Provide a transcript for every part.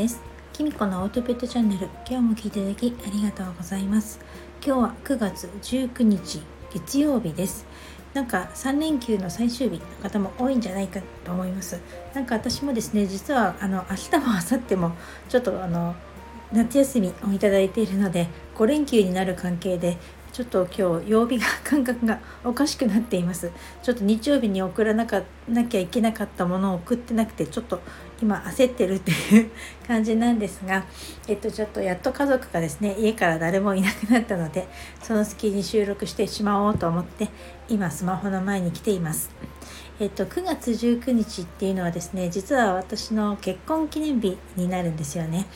です。きみこのアウトプットチャンネル今日も聞いていただきありがとうございます。今日は9月19日月曜日です。なんか3連休の最終日の方も多いんじゃないかと思います。なんか私もですね実はあの明日も明後日もちょっとあの夏休みをいただいているので5連休になる関係でちょっと今日曜日が感覚がおかしくなっています。ちょっと日曜日に送らなかなきゃいけなかったものを送ってなくてちょっと今焦ってるっていう感じなんですがえっとちょっとやっと家族がですね家から誰もいなくなったのでその隙に収録してしまおうと思って今スマホの前に来ています。えっと、9月19日っていうのはですね実は私の結婚記念日になるんですよね。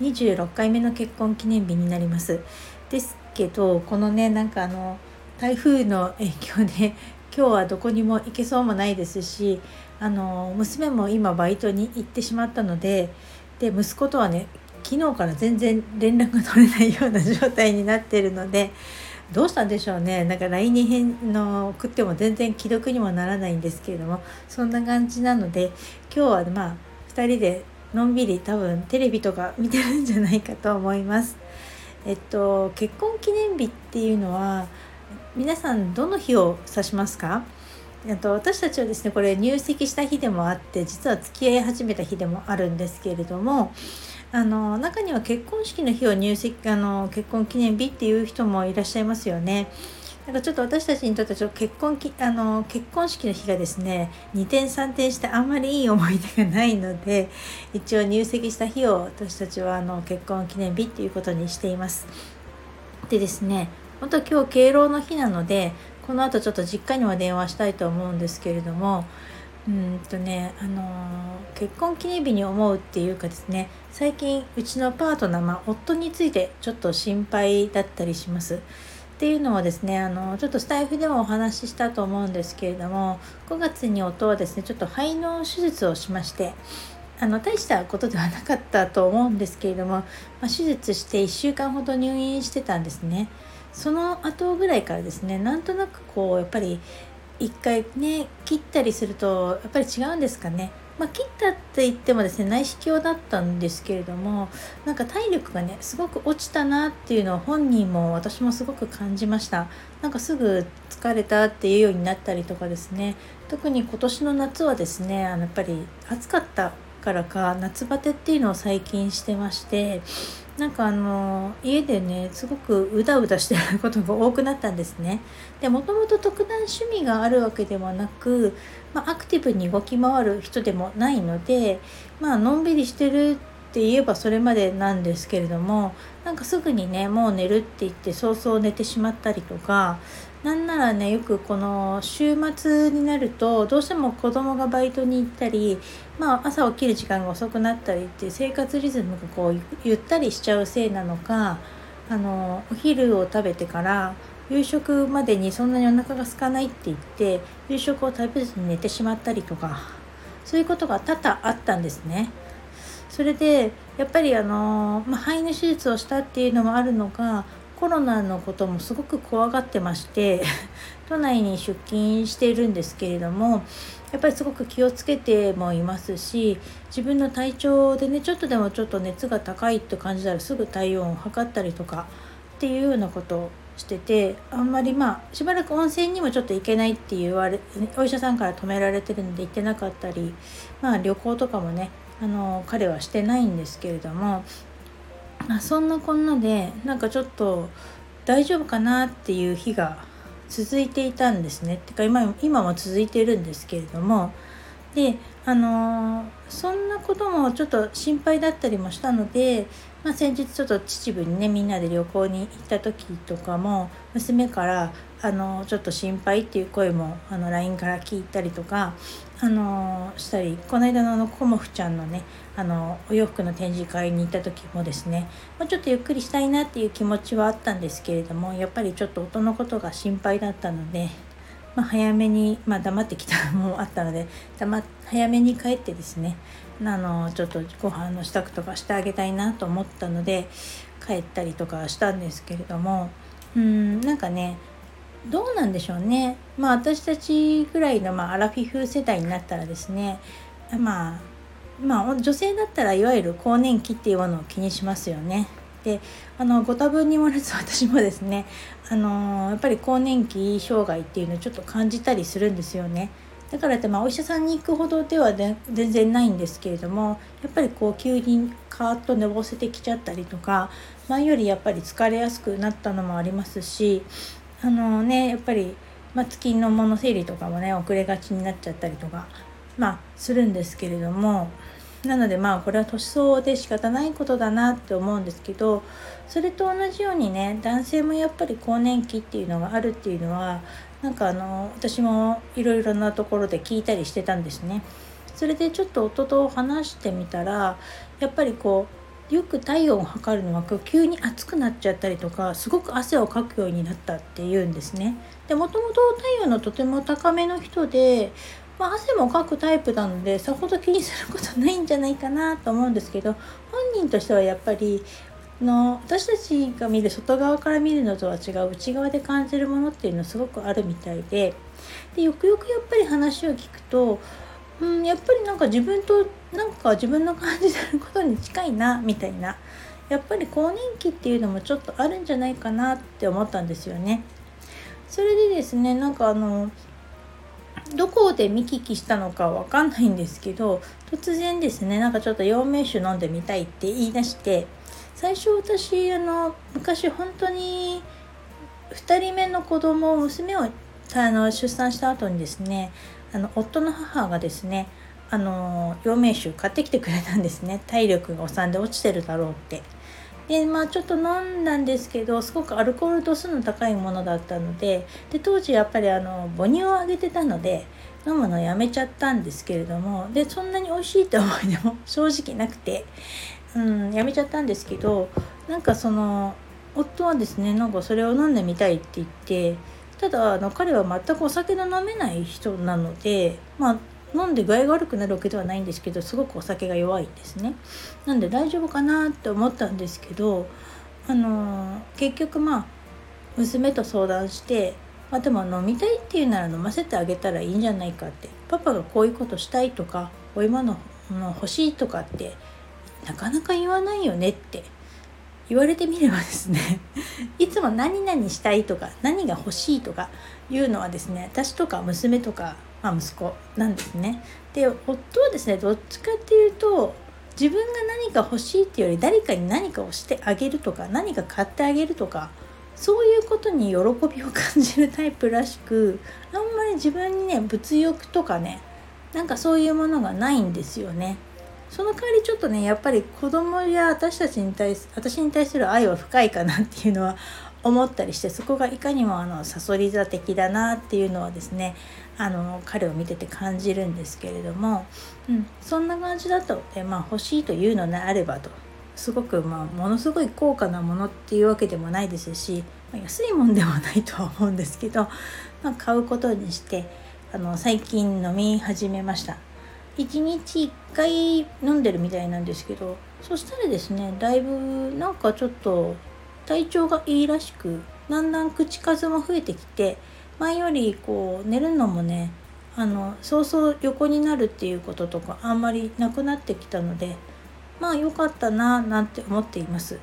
26回目の結婚記念日になります。ですけどこのねなんかあの台風の影響で 今日はどこにも行けそうもないですしあの娘も今バイトに行ってしまったのでで息子とはね昨日から全然連絡が取れないような状態になってるのでどうしたんでしょうねなんか LINE に返の送っても全然既読にもならないんですけれどもそんな感じなので今日はまあ2人でのんびり多分テレビとか見てるんじゃないかと思います。えっと、結婚記念日っていうのは皆さんどの日を指しますか？と私たちはですねこれ入籍した日でもあって実は付き合い始めた日でもあるんですけれどもあの中には結婚式の日を入籍あの結婚記念日っていう人もいらっしゃいますよね。なんかちょっと私たちにとってちょっと結婚きあの結婚式の日がですね2点3点してあんまりいい思い出がないので 一応入籍した日を私たちはあの結婚記念日っていうことにしています。でですね本当今日敬老の日なのでこの後ちょっと実家にも電話したいと思うんですけれどもうんとねあの結婚記念日に思うっていうかですね最近うちのパートナー、まあ、夫についてちょっと心配だったりします。っていうのはですねあのちょっとスタイフでもお話ししたと思うんですけれども5月に夫はですねちょっと肺の手術をしましてあの大したことではなかったと思うんですけれども、まあ、手術して1週間ほど入院してたんですね。その後ぐらいからですねなんとなくこうやっぱり一回ね切ったりするとやっぱり違うんですかね。まあ、切ったって言ってもですね内視鏡だったんですけれどもなんか体力がねすごく落ちたなっていうのを本人も私もすごく感じましたなんかすぐ疲れたっていうようになったりとかですね特に今年の夏はですねあのやっぱり暑かったからか夏バテっていうのを最近してましてなんかあの家でねすごくうだうだしてることが多くなったんですね。でもともと特段趣味があるわけではなく、まあ、アクティブに動き回る人でもないのでまあのんびりしてるって言えばそれまでなんですけれどもなんかすぐにねもう寝るって言って早々寝てしまったりとかなんならねよくこの週末になるとどうしても子供がバイトに行ったり、まあ、朝起きる時間が遅くなったりって生活リズムがこうゆったりしちゃうせいなのかあのお昼を食べてから夕食までにそんなにお腹が空かないって言って夕食を食べずに寝てしまったりとかそういうことが多々あったんですね。それでやっぱりあの、まあ、肺の手術をしたっていうのもあるのかコロナのこともすごく怖がってまして 都内に出勤しているんですけれどもやっぱりすごく気をつけてもいますし自分の体調でねちょっとでもちょっと熱が高いって感じたらすぐ体温を測ったりとかっていうようなことをしててあんまりまあしばらく温泉にもちょっと行けないって言われお医者さんから止められてるので行ってなかったりまあ旅行とかもねあの彼はしてないんですけれどもまあ、そんなこんなでなんかちょっと大丈夫かなっていう日が続いていたんですね。てか今今も続いてるんですけれどもであのー、そんなこともちょっと心配だったりもしたので、まあ、先日ちょっと秩父にねみんなで旅行に行った時とかも娘からあのちょっと心配っていう声もあの LINE から聞いたりとかあのしたりこの間のあのコモフちゃんのねあのお洋服の展示会に行った時もですねもうちょっとゆっくりしたいなっていう気持ちはあったんですけれどもやっぱりちょっと音のことが心配だったので、まあ、早めに、まあ、黙ってきたの もあったので黙早めに帰ってですねあのちょっとご飯の支度とかしてあげたいなと思ったので帰ったりとかしたんですけれどもうんなんかねどうなんでしょうねまあ私たちぐらいの、まあ、アラフィフ世代になったらですねまあまあ女性だったらいわゆる更年期っていうものを気にしますよね。であのご多分に漏れず私もですねあのやっぱり更年期障害っていうのをちょっと感じたりするんですよね。だからってまあお医者さんに行くほどでは全然ないんですけれどもやっぱりこう急にカーッと寝ぼせてきちゃったりとか前よりやっぱり疲れやすくなったのもありますしあのねやっぱり、まあ、月のもの整理とかもね遅れがちになっちゃったりとかまあするんですけれどもなのでまあこれは年相応で仕方ないことだなって思うんですけどそれと同じようにね男性もやっぱり更年期っていうのがあるっていうのはなんかあの私もいろいろなところで聞いたりしてたんですね。それでちょっと夫と話してみたらやっぱりこうよく体温を測るのは急に暑くなっちゃったりとかすごく汗をかくようになったっていうんですね。でもともと体温のとても高めの人で、まあ、汗もかくタイプなのでさほど気にすることないんじゃないかなと思うんですけど本人としてはやっぱりの私たちが見る外側から見るのとは違う内側で感じるものっていうのはすごくあるみたいででよくよくやっぱり話を聞くと、うん、やっぱりなんか自分となんか自分の感じてることに近いなみたいなやっぱり更年期っていうのもちょっとあるんじゃないかなって思ったんですよね。それでですねなんかあのどこで見聞きしたのかわかんないんですけど突然ですねなんかちょっと陽明酒飲んでみたいって言い出して最初私あの昔本当に2人目の子供娘をあの出産した後にですねあの夫の母がですねあの陽明酒買ってきてくれたんですね。体力がお産で落ちてるだろうって。でまあちょっと飲んだんですけどすごくアルコール度数の高いものだったのでで当時やっぱりあの母乳をあげてたので飲むのやめちゃったんですけれどもでそんなに美味しいって思い出も 正直なくてうん、やめちゃったんですけどなんかその夫はですねなんかそれを飲んでみたいって言ってただあの彼は全くお酒の飲めない人なのでまあ飲んで具合が悪くなるわけではないんですけどすごくお酒が弱いんですね。なんで大丈夫かなって思ったんですけどあの結局まあ娘と相談してまあ、でも飲みたいっていうなら飲ませてあげたらいいんじゃないかって。パパがこういうことしたいとかお芋の欲しいとかってなかなか言わないよねって。言われてみればですね いつも何々したいとか何が欲しいとかいうのはですね私とか娘とか、まあ、息子なんですね。で夫はですねどっちかっていうと自分が何か欲しいっていうより誰かに何かをしてあげるとか何か買ってあげるとかそういうことに喜びを感じるタイプらしくあんまり自分にね物欲とかねなんかそういうものがないんですよね。その代わりちょっとねやっぱり子供や私たちに対す私に対する愛は深いかなっていうのは思ったりしてそこがいかにもあのさそり座的だなっていうのはですねあの彼を見てて感じるんですけれども、うん、そんな感じだと、えまあ、欲しいというのであればとすごく、まあ、ものすごい高価なものっていうわけでもないですし、まあ、安いもんではないとは思うんですけど、まあ、買うことにしてあの最近飲み始めました。1日1回飲んでるみたいなんですけどそしたらですねだいぶなんかちょっと体調がいいらしくだんだん口数も増えてきて前よりこう寝るのもねあのそうそう横になるっていうこととかあんまりなくなってきたのでまあ良かったななんて思っています。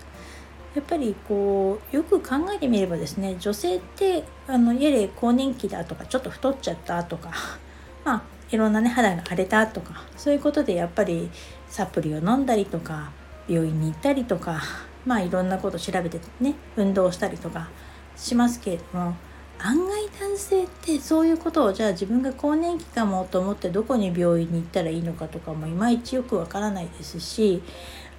やっぱりこうよく考えてみればですね女性ってあのやれ更年期だとかちょっと太っちゃったとか まあいろんなね肌が荒れたとかそういうことでやっぱりサプリを飲んだりとか病院に行ったりとかまあいろんなこと調べてね運動したりとかしますけれども案外男性ってそういうことをじゃあ自分が更年期かもと思ってどこに病院に行ったらいいのかとかもいまいちよくわからないですし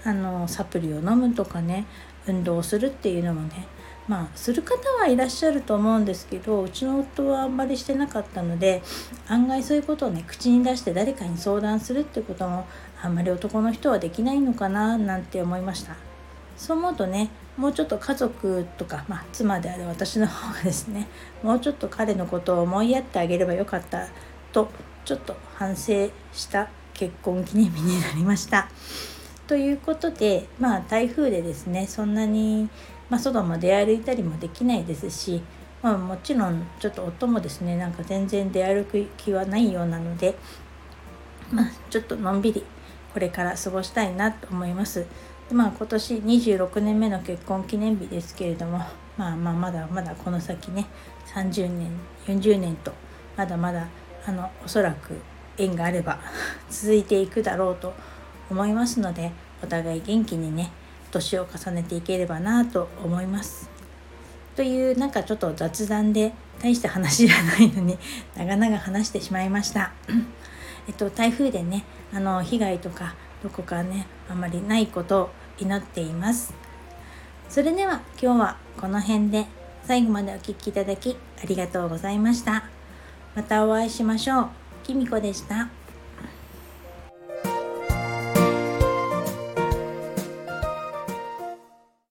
あのサプリを飲むとかね運動をするっていうのもねまあする方はいらっしゃると思うんですけどうちの夫はあんまりしてなかったので案外そういうことをね口に出して誰かに相談するってこともあんまり男の人はできないのかななんて思いました。そう思うとねもうちょっと家族とか、まあ、妻である私の方がですね もうちょっと彼のことを思いやってあげればよかったとちょっと反省した結婚記念日になりました。ということでまあ台風でですねそんなにまあ、外も出歩いたりもできないですし、まあ、もちろんちょっと夫もですねなんか全然出歩く気はないようなので、まあ、ちょっとのんびりこれから過ごしたいなと思います。まあ、今年26年目の結婚記念日ですけれども、まあ、まあまだまだこの先ね30年40年とまだまだあのおそらく縁があれば 続いていくだろうと思いますのでお互い元気にね年を重ねていければなと思います。というなんかちょっと雑談で大した話じゃないのに 長々話してしまいました。えっと、台風でねあの被害とかどこかねあまりないことを祈っています。それでは今日はこの辺で最後までお聴きいただきありがとうございました。またお会いしましょう。きみこでした。